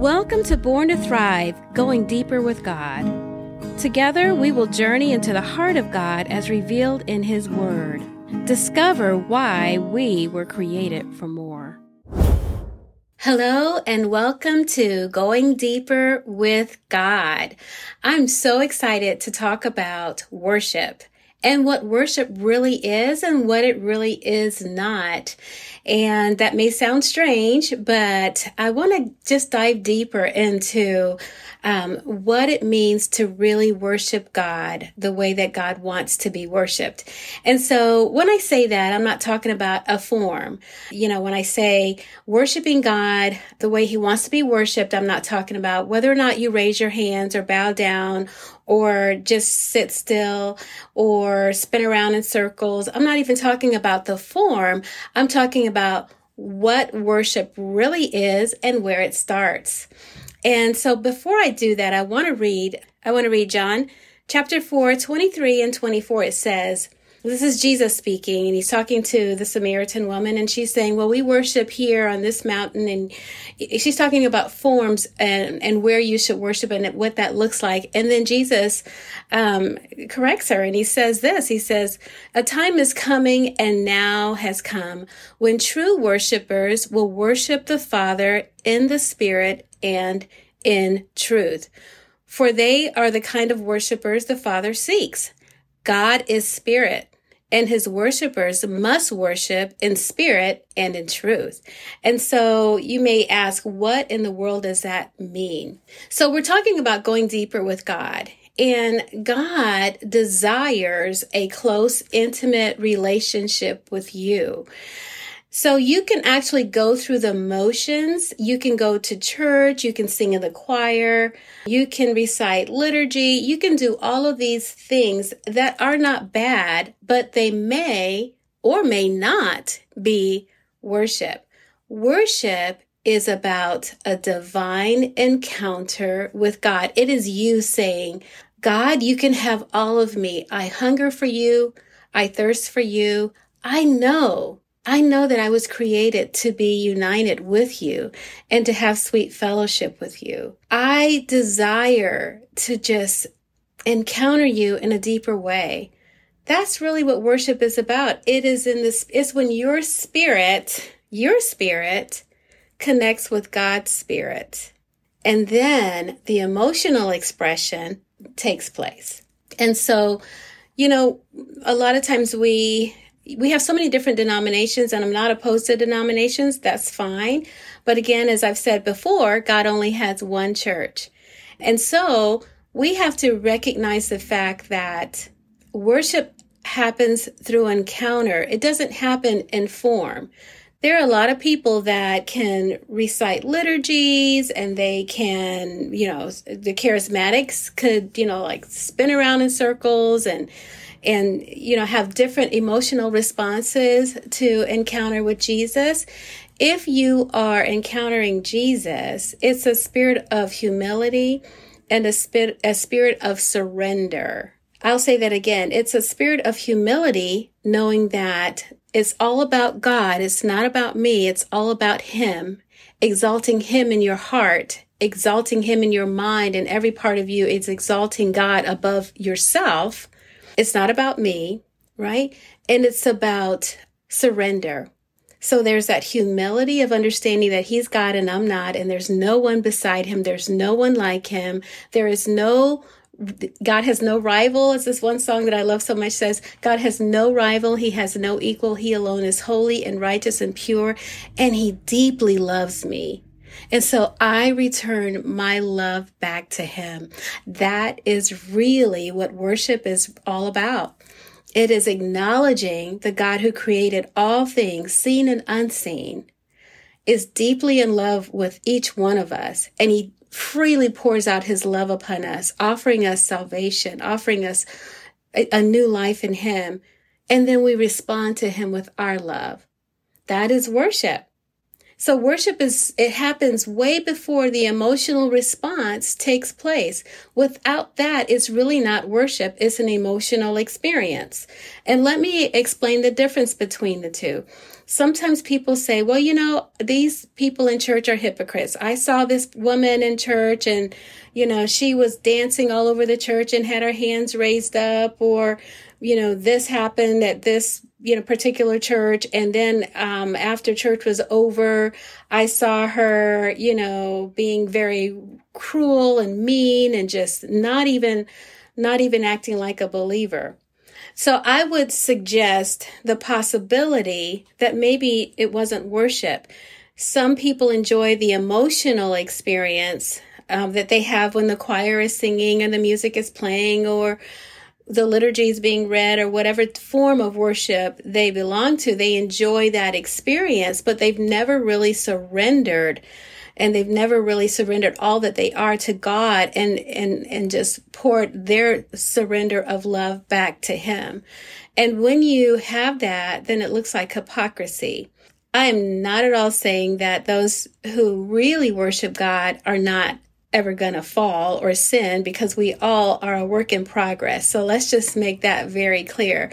Welcome to Born to Thrive, going deeper with God. Together, we will journey into the heart of God as revealed in His Word. Discover why we were created for more. Hello and welcome to Going Deeper with God. I'm so excited to talk about worship and what worship really is and what it really is not. And that may sound strange, but I want to just dive deeper into um, what it means to really worship God the way that God wants to be worshiped. And so when I say that, I'm not talking about a form. You know, when I say worshiping God the way he wants to be worshiped, I'm not talking about whether or not you raise your hands or bow down or just sit still or spin around in circles. I'm not even talking about the form. I'm talking about what worship really is and where it starts. And so before I do that, I want to read, I want to read John chapter 4, 23 and 24. It says, this is Jesus speaking, and he's talking to the Samaritan woman, and she's saying, Well, we worship here on this mountain. And she's talking about forms and, and where you should worship and what that looks like. And then Jesus um, corrects her, and he says this He says, A time is coming, and now has come, when true worshipers will worship the Father in the Spirit and in truth. For they are the kind of worshipers the Father seeks. God is spirit and his worshipers must worship in spirit and in truth. And so you may ask, what in the world does that mean? So we're talking about going deeper with God. And God desires a close, intimate relationship with you. So you can actually go through the motions. You can go to church. You can sing in the choir. You can recite liturgy. You can do all of these things that are not bad, but they may or may not be worship. Worship is about a divine encounter with God. It is you saying, God, you can have all of me. I hunger for you. I thirst for you. I know I know that I was created to be united with you and to have sweet fellowship with you. I desire to just encounter you in a deeper way. That's really what worship is about. It is in this, it's when your spirit, your spirit connects with God's spirit. And then the emotional expression takes place. And so, you know, a lot of times we we have so many different denominations and I'm not opposed to denominations. That's fine. But again, as I've said before, God only has one church. And so we have to recognize the fact that worship happens through encounter. It doesn't happen in form. There are a lot of people that can recite liturgies and they can, you know, the charismatics could, you know, like spin around in circles and and you know have different emotional responses to encounter with Jesus. If you are encountering Jesus it's a spirit of humility and a spirit a spirit of surrender. I'll say that again. It's a spirit of humility knowing that it's all about God. It's not about me. It's all about him exalting him in your heart exalting him in your mind and every part of you is exalting God above yourself it's not about me, right? And it's about surrender. So there's that humility of understanding that he's God and I'm not, and there's no one beside him. There's no one like him. There is no God has no rival, as this one song that I love so much says. God has no rival. He has no equal. He alone is holy and righteous and pure, and he deeply loves me. And so I return my love back to him. That is really what worship is all about. It is acknowledging the God who created all things, seen and unseen, is deeply in love with each one of us. And he freely pours out his love upon us, offering us salvation, offering us a, a new life in him. And then we respond to him with our love. That is worship. So worship is, it happens way before the emotional response takes place. Without that, it's really not worship. It's an emotional experience. And let me explain the difference between the two. Sometimes people say, well, you know, these people in church are hypocrites. I saw this woman in church and, you know, she was dancing all over the church and had her hands raised up or, you know, this happened at this you know particular church. And then um, after church was over i saw her you know being very cruel and mean and just not even not even acting like a believer. So i would suggest the possibility that maybe it wasn't worship. Some people enjoy the emotional experience um, that they have when the choir is singing and the music is playing or the liturgy is being read or whatever form of worship they belong to, they enjoy that experience, but they've never really surrendered and they've never really surrendered all that they are to God and, and, and just poured their surrender of love back to Him. And when you have that, then it looks like hypocrisy. I am not at all saying that those who really worship God are not ever going to fall or sin because we all are a work in progress. So let's just make that very clear.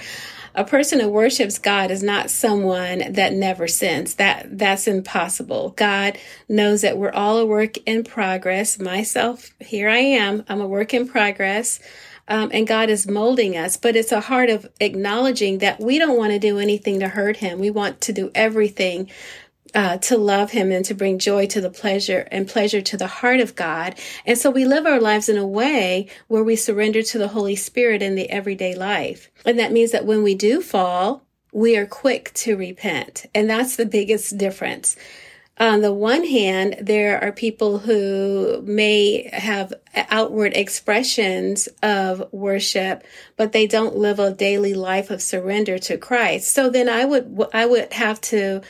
A person who worships God is not someone that never sins. That that's impossible. God knows that we're all a work in progress. Myself, here I am. I'm a work in progress. Um, and God is molding us, but it's a heart of acknowledging that we don't want to do anything to hurt Him. We want to do everything uh, to love him and to bring joy to the pleasure and pleasure to the heart of God. And so we live our lives in a way where we surrender to the Holy Spirit in the everyday life. And that means that when we do fall, we are quick to repent. And that's the biggest difference. On the one hand, there are people who may have outward expressions of worship, but they don't live a daily life of surrender to Christ. So then I would, I would have to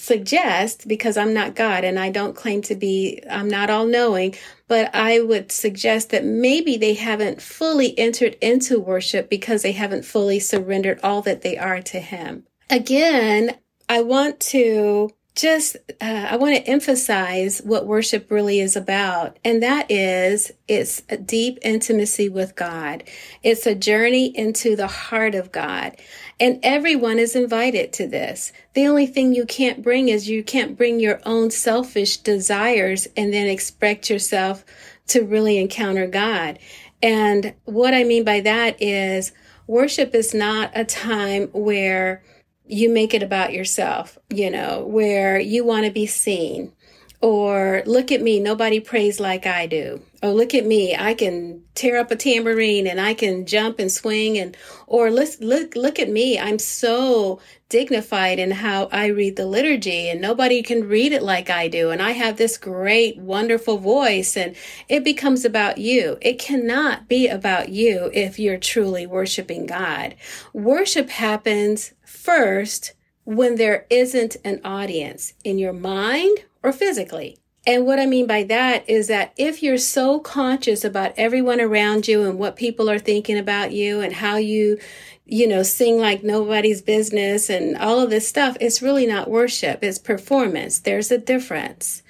suggest, because I'm not God and I don't claim to be, I'm not all knowing, but I would suggest that maybe they haven't fully entered into worship because they haven't fully surrendered all that they are to Him. Again, I want to just uh, I want to emphasize what worship really is about, and that is it's a deep intimacy with God. It's a journey into the heart of God. And everyone is invited to this. The only thing you can't bring is you can't bring your own selfish desires and then expect yourself to really encounter God. And what I mean by that is worship is not a time where you make it about yourself, you know, where you want to be seen or look at me, nobody prays like I do. Oh, look at me, I can tear up a tambourine and I can jump and swing and, or look, look, look at me, I'm so dignified in how I read the liturgy and nobody can read it like I do. And I have this great, wonderful voice and it becomes about you. It cannot be about you if you're truly worshiping God. Worship happens first when there isn't an audience in your mind or physically. And what I mean by that is that if you're so conscious about everyone around you and what people are thinking about you and how you, you know, sing like nobody's business and all of this stuff, it's really not worship. It's performance. There's a difference.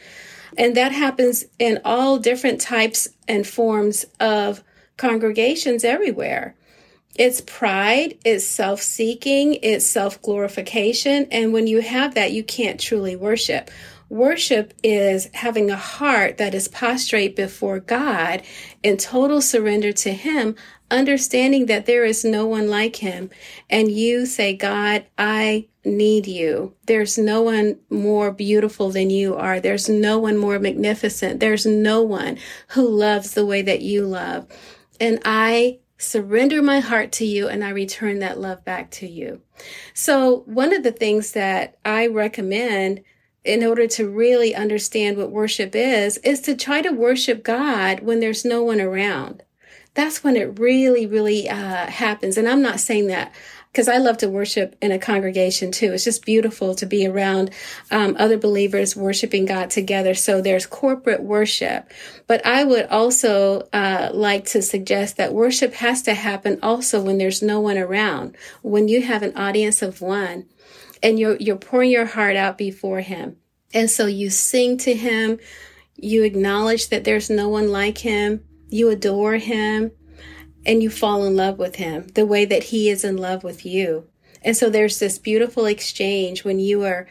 And that happens in all different types and forms of congregations everywhere. It's pride, it's self seeking, it's self glorification. And when you have that, you can't truly worship. Worship is having a heart that is prostrate before God in total surrender to Him, understanding that there is no one like Him. And you say, God, I need you. There's no one more beautiful than you are. There's no one more magnificent. There's no one who loves the way that you love. And I surrender my heart to you and I return that love back to you. So one of the things that I recommend in order to really understand what worship is, is to try to worship God when there's no one around. That's when it really, really uh, happens. And I'm not saying that because I love to worship in a congregation too. It's just beautiful to be around um, other believers worshiping God together. So there's corporate worship. But I would also uh, like to suggest that worship has to happen also when there's no one around, when you have an audience of one and you're, you're pouring your heart out before him. And so you sing to him, you acknowledge that there's no one like him, you adore him, and you fall in love with him the way that he is in love with you. And so there's this beautiful exchange when you are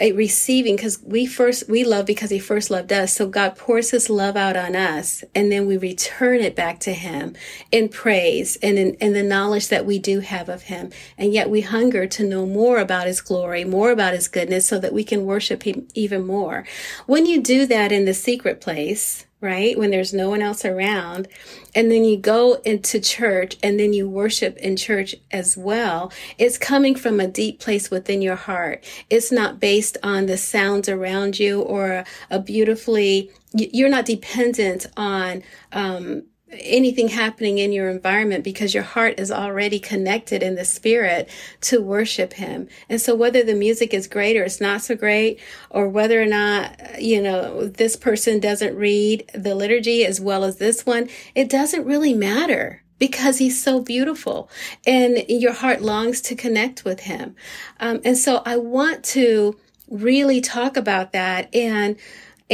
receiving because we first we love because he first loved us. So god pours his love out on us and then we return it back to him in praise and in, in the knowledge that we do have of him. And yet we hunger to know more about his glory more about his goodness so that we can worship him even more. When you do that in the secret place right? When there's no one else around. And then you go into church and then you worship in church as well. It's coming from a deep place within your heart. It's not based on the sounds around you or a beautifully, you're not dependent on, um, anything happening in your environment because your heart is already connected in the spirit to worship him. And so whether the music is great or it's not so great, or whether or not, you know, this person doesn't read the liturgy as well as this one, it doesn't really matter because he's so beautiful and your heart longs to connect with him. Um, and so I want to really talk about that and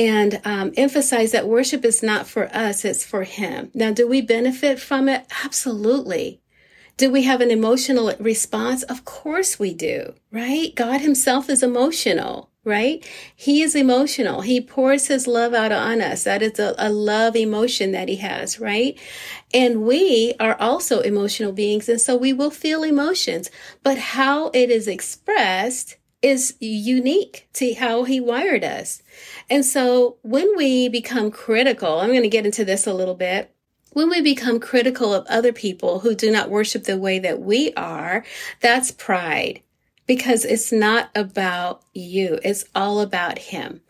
and um, emphasize that worship is not for us, it's for Him. Now, do we benefit from it? Absolutely. Do we have an emotional response? Of course we do, right? God Himself is emotional, right? He is emotional. He pours His love out on us. That is a, a love emotion that He has, right? And we are also emotional beings, and so we will feel emotions. But how it is expressed is unique to how he wired us. And so when we become critical, I'm going to get into this a little bit. When we become critical of other people who do not worship the way that we are, that's pride because it's not about you. It's all about him.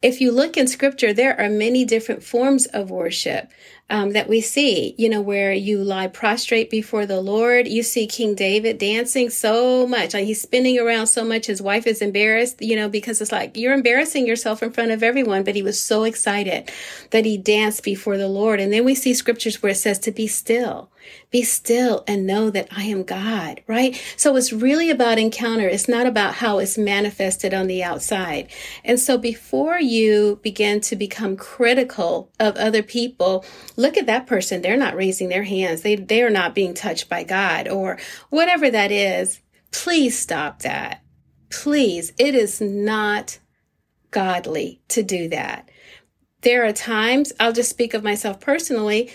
If you look in scripture, there are many different forms of worship um, that we see, you know, where you lie prostrate before the Lord. You see King David dancing so much. Like he's spinning around so much. His wife is embarrassed, you know, because it's like you're embarrassing yourself in front of everyone. But he was so excited that he danced before the Lord. And then we see scriptures where it says to be still. Be still and know that I am God, right? So it's really about encounter. It's not about how it's manifested on the outside. And so before you begin to become critical of other people, look at that person. They're not raising their hands. They, they are not being touched by God or whatever that is. Please stop that. Please. It is not godly to do that. There are times, I'll just speak of myself personally.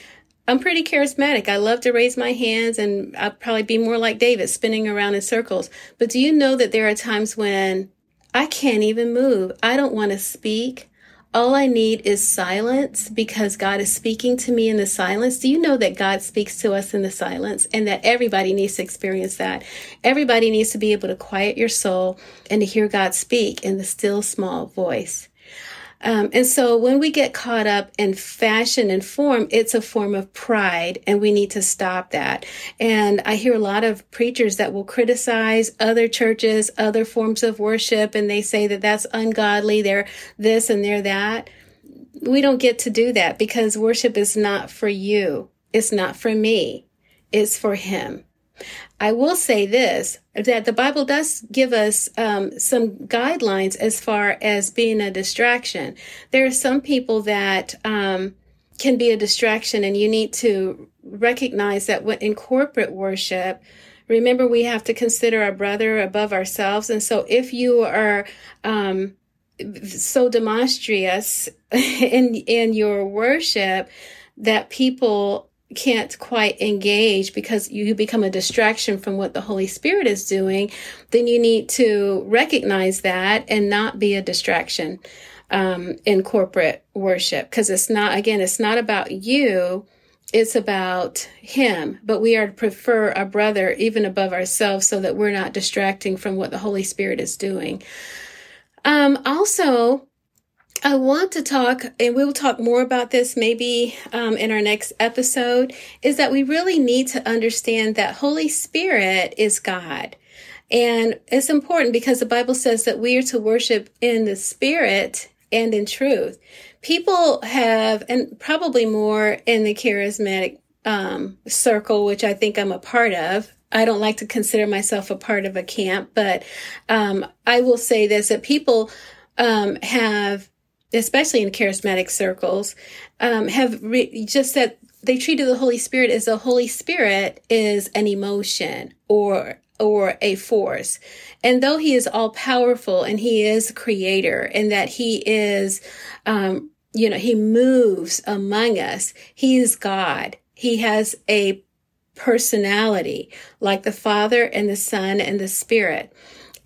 I'm pretty charismatic. I love to raise my hands and I'd probably be more like David, spinning around in circles. But do you know that there are times when I can't even move? I don't want to speak. All I need is silence because God is speaking to me in the silence. Do you know that God speaks to us in the silence and that everybody needs to experience that? Everybody needs to be able to quiet your soul and to hear God speak in the still small voice. Um, and so when we get caught up in fashion and form, it's a form of pride and we need to stop that. And I hear a lot of preachers that will criticize other churches, other forms of worship, and they say that that's ungodly. They're this and they're that. We don't get to do that because worship is not for you. It's not for me. It's for him. I will say this that the Bible does give us um, some guidelines as far as being a distraction. There are some people that um, can be a distraction, and you need to recognize that in corporate worship, remember we have to consider our brother above ourselves. And so if you are um, so demonstrous in in your worship that people can't quite engage because you become a distraction from what the Holy Spirit is doing, then you need to recognize that and not be a distraction um, in corporate worship. Because it's not, again, it's not about you. It's about him, but we are to prefer our brother even above ourselves so that we're not distracting from what the Holy Spirit is doing. Um, also, I want to talk, and we'll talk more about this maybe um, in our next episode, is that we really need to understand that Holy Spirit is God. And it's important because the Bible says that we are to worship in the Spirit and in truth. People have, and probably more in the charismatic um, circle, which I think I'm a part of. I don't like to consider myself a part of a camp, but um, I will say this that people um, have, especially in charismatic circles, um, have re- just said they treated the Holy Spirit as the Holy Spirit is an emotion or or a force. And though he is all powerful and he is creator and that he is, um, you know, he moves among us, he is God. He has a personality like the Father and the Son and the Spirit.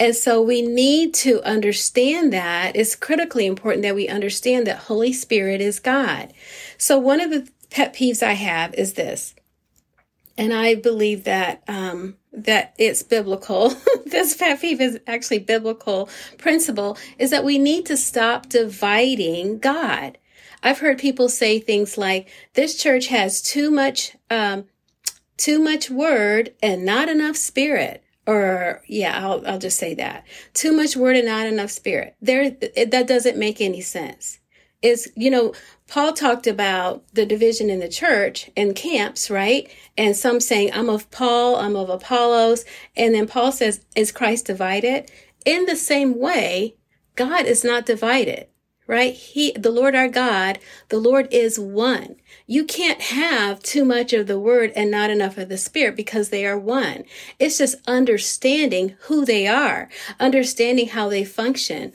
And so we need to understand that it's critically important that we understand that Holy Spirit is God. So one of the pet peeves I have is this, and I believe that um, that it's biblical. this pet peeve is actually biblical principle is that we need to stop dividing God. I've heard people say things like, "This church has too much, um, too much word and not enough spirit." Or yeah, I'll I'll just say that too much word and not enough spirit. There, that doesn't make any sense. Is you know Paul talked about the division in the church and camps, right? And some saying, I'm of Paul, I'm of Apollos. And then Paul says, Is Christ divided? In the same way, God is not divided, right? He, the Lord our God, the Lord is one. You can't have too much of the word and not enough of the spirit because they are one. It's just understanding who they are, understanding how they function,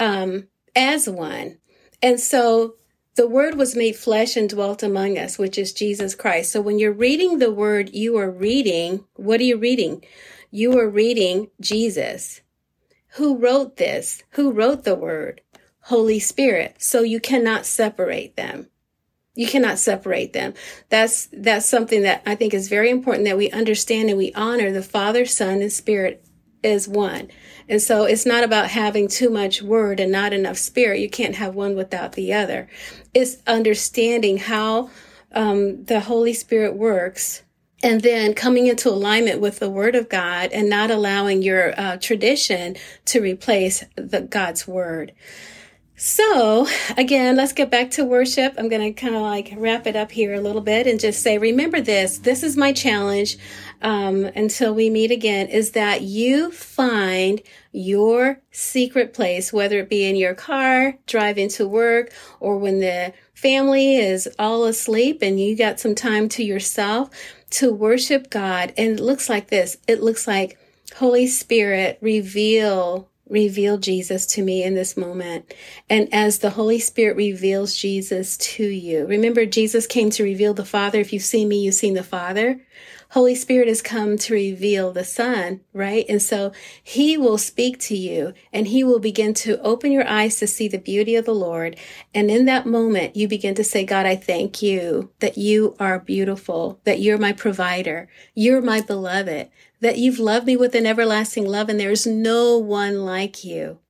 um, as one. And so the word was made flesh and dwelt among us, which is Jesus Christ. So when you're reading the word, you are reading, what are you reading? You are reading Jesus. Who wrote this? Who wrote the word? Holy Spirit. So you cannot separate them. You cannot separate them. That's, that's something that I think is very important that we understand and we honor the Father, Son, and Spirit is one. And so it's not about having too much word and not enough spirit. You can't have one without the other. It's understanding how um, the Holy Spirit works and then coming into alignment with the word of God and not allowing your uh, tradition to replace the God's word. So again, let's get back to worship. I'm going to kind of like wrap it up here a little bit and just say, remember this. This is my challenge um, until we meet again is that you find your secret place, whether it be in your car, driving to work, or when the family is all asleep and you got some time to yourself to worship God. And it looks like this. It looks like Holy Spirit reveal reveal Jesus to me in this moment. And as the Holy Spirit reveals Jesus to you, remember Jesus came to reveal the Father. If you've seen me, you've seen the Father. Holy Spirit has come to reveal the Son, right? And so he will speak to you and he will begin to open your eyes to see the beauty of the Lord. And in that moment, you begin to say, God, I thank you that you are beautiful, that you're my provider. You're my beloved, that you've loved me with an everlasting love and there's no one like you.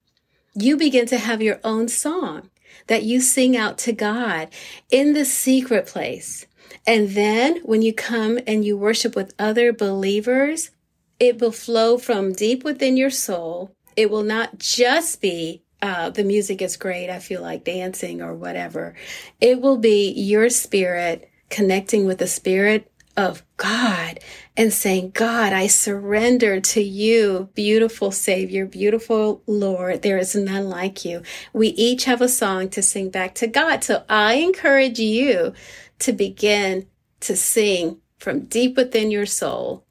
You begin to have your own song that you sing out to God in the secret place. And then when you come and you worship with other believers, it will flow from deep within your soul. It will not just be uh, the music is great. I feel like dancing or whatever. It will be your spirit connecting with the spirit of God and saying, God, I surrender to you, beautiful Savior, beautiful Lord. There is none like you. We each have a song to sing back to God. So I encourage you to begin to sing from deep within your soul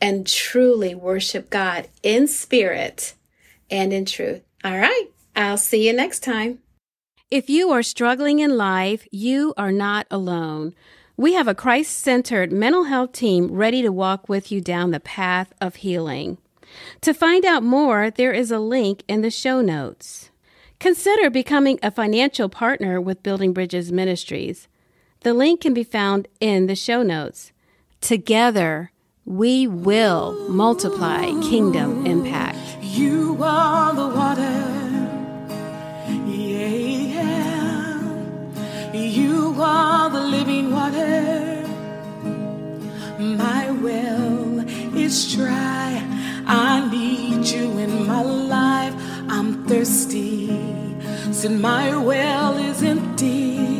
and truly worship God in spirit and in truth. All right. I'll see you next time. If you are struggling in life, you are not alone. We have a Christ centered mental health team ready to walk with you down the path of healing. To find out more, there is a link in the show notes. Consider becoming a financial partner with Building Bridges Ministries. The link can be found in the show notes. Together, we will multiply kingdom impact. You are the water. Living water. My well is dry. I need you in my life. I'm thirsty. Since my well is empty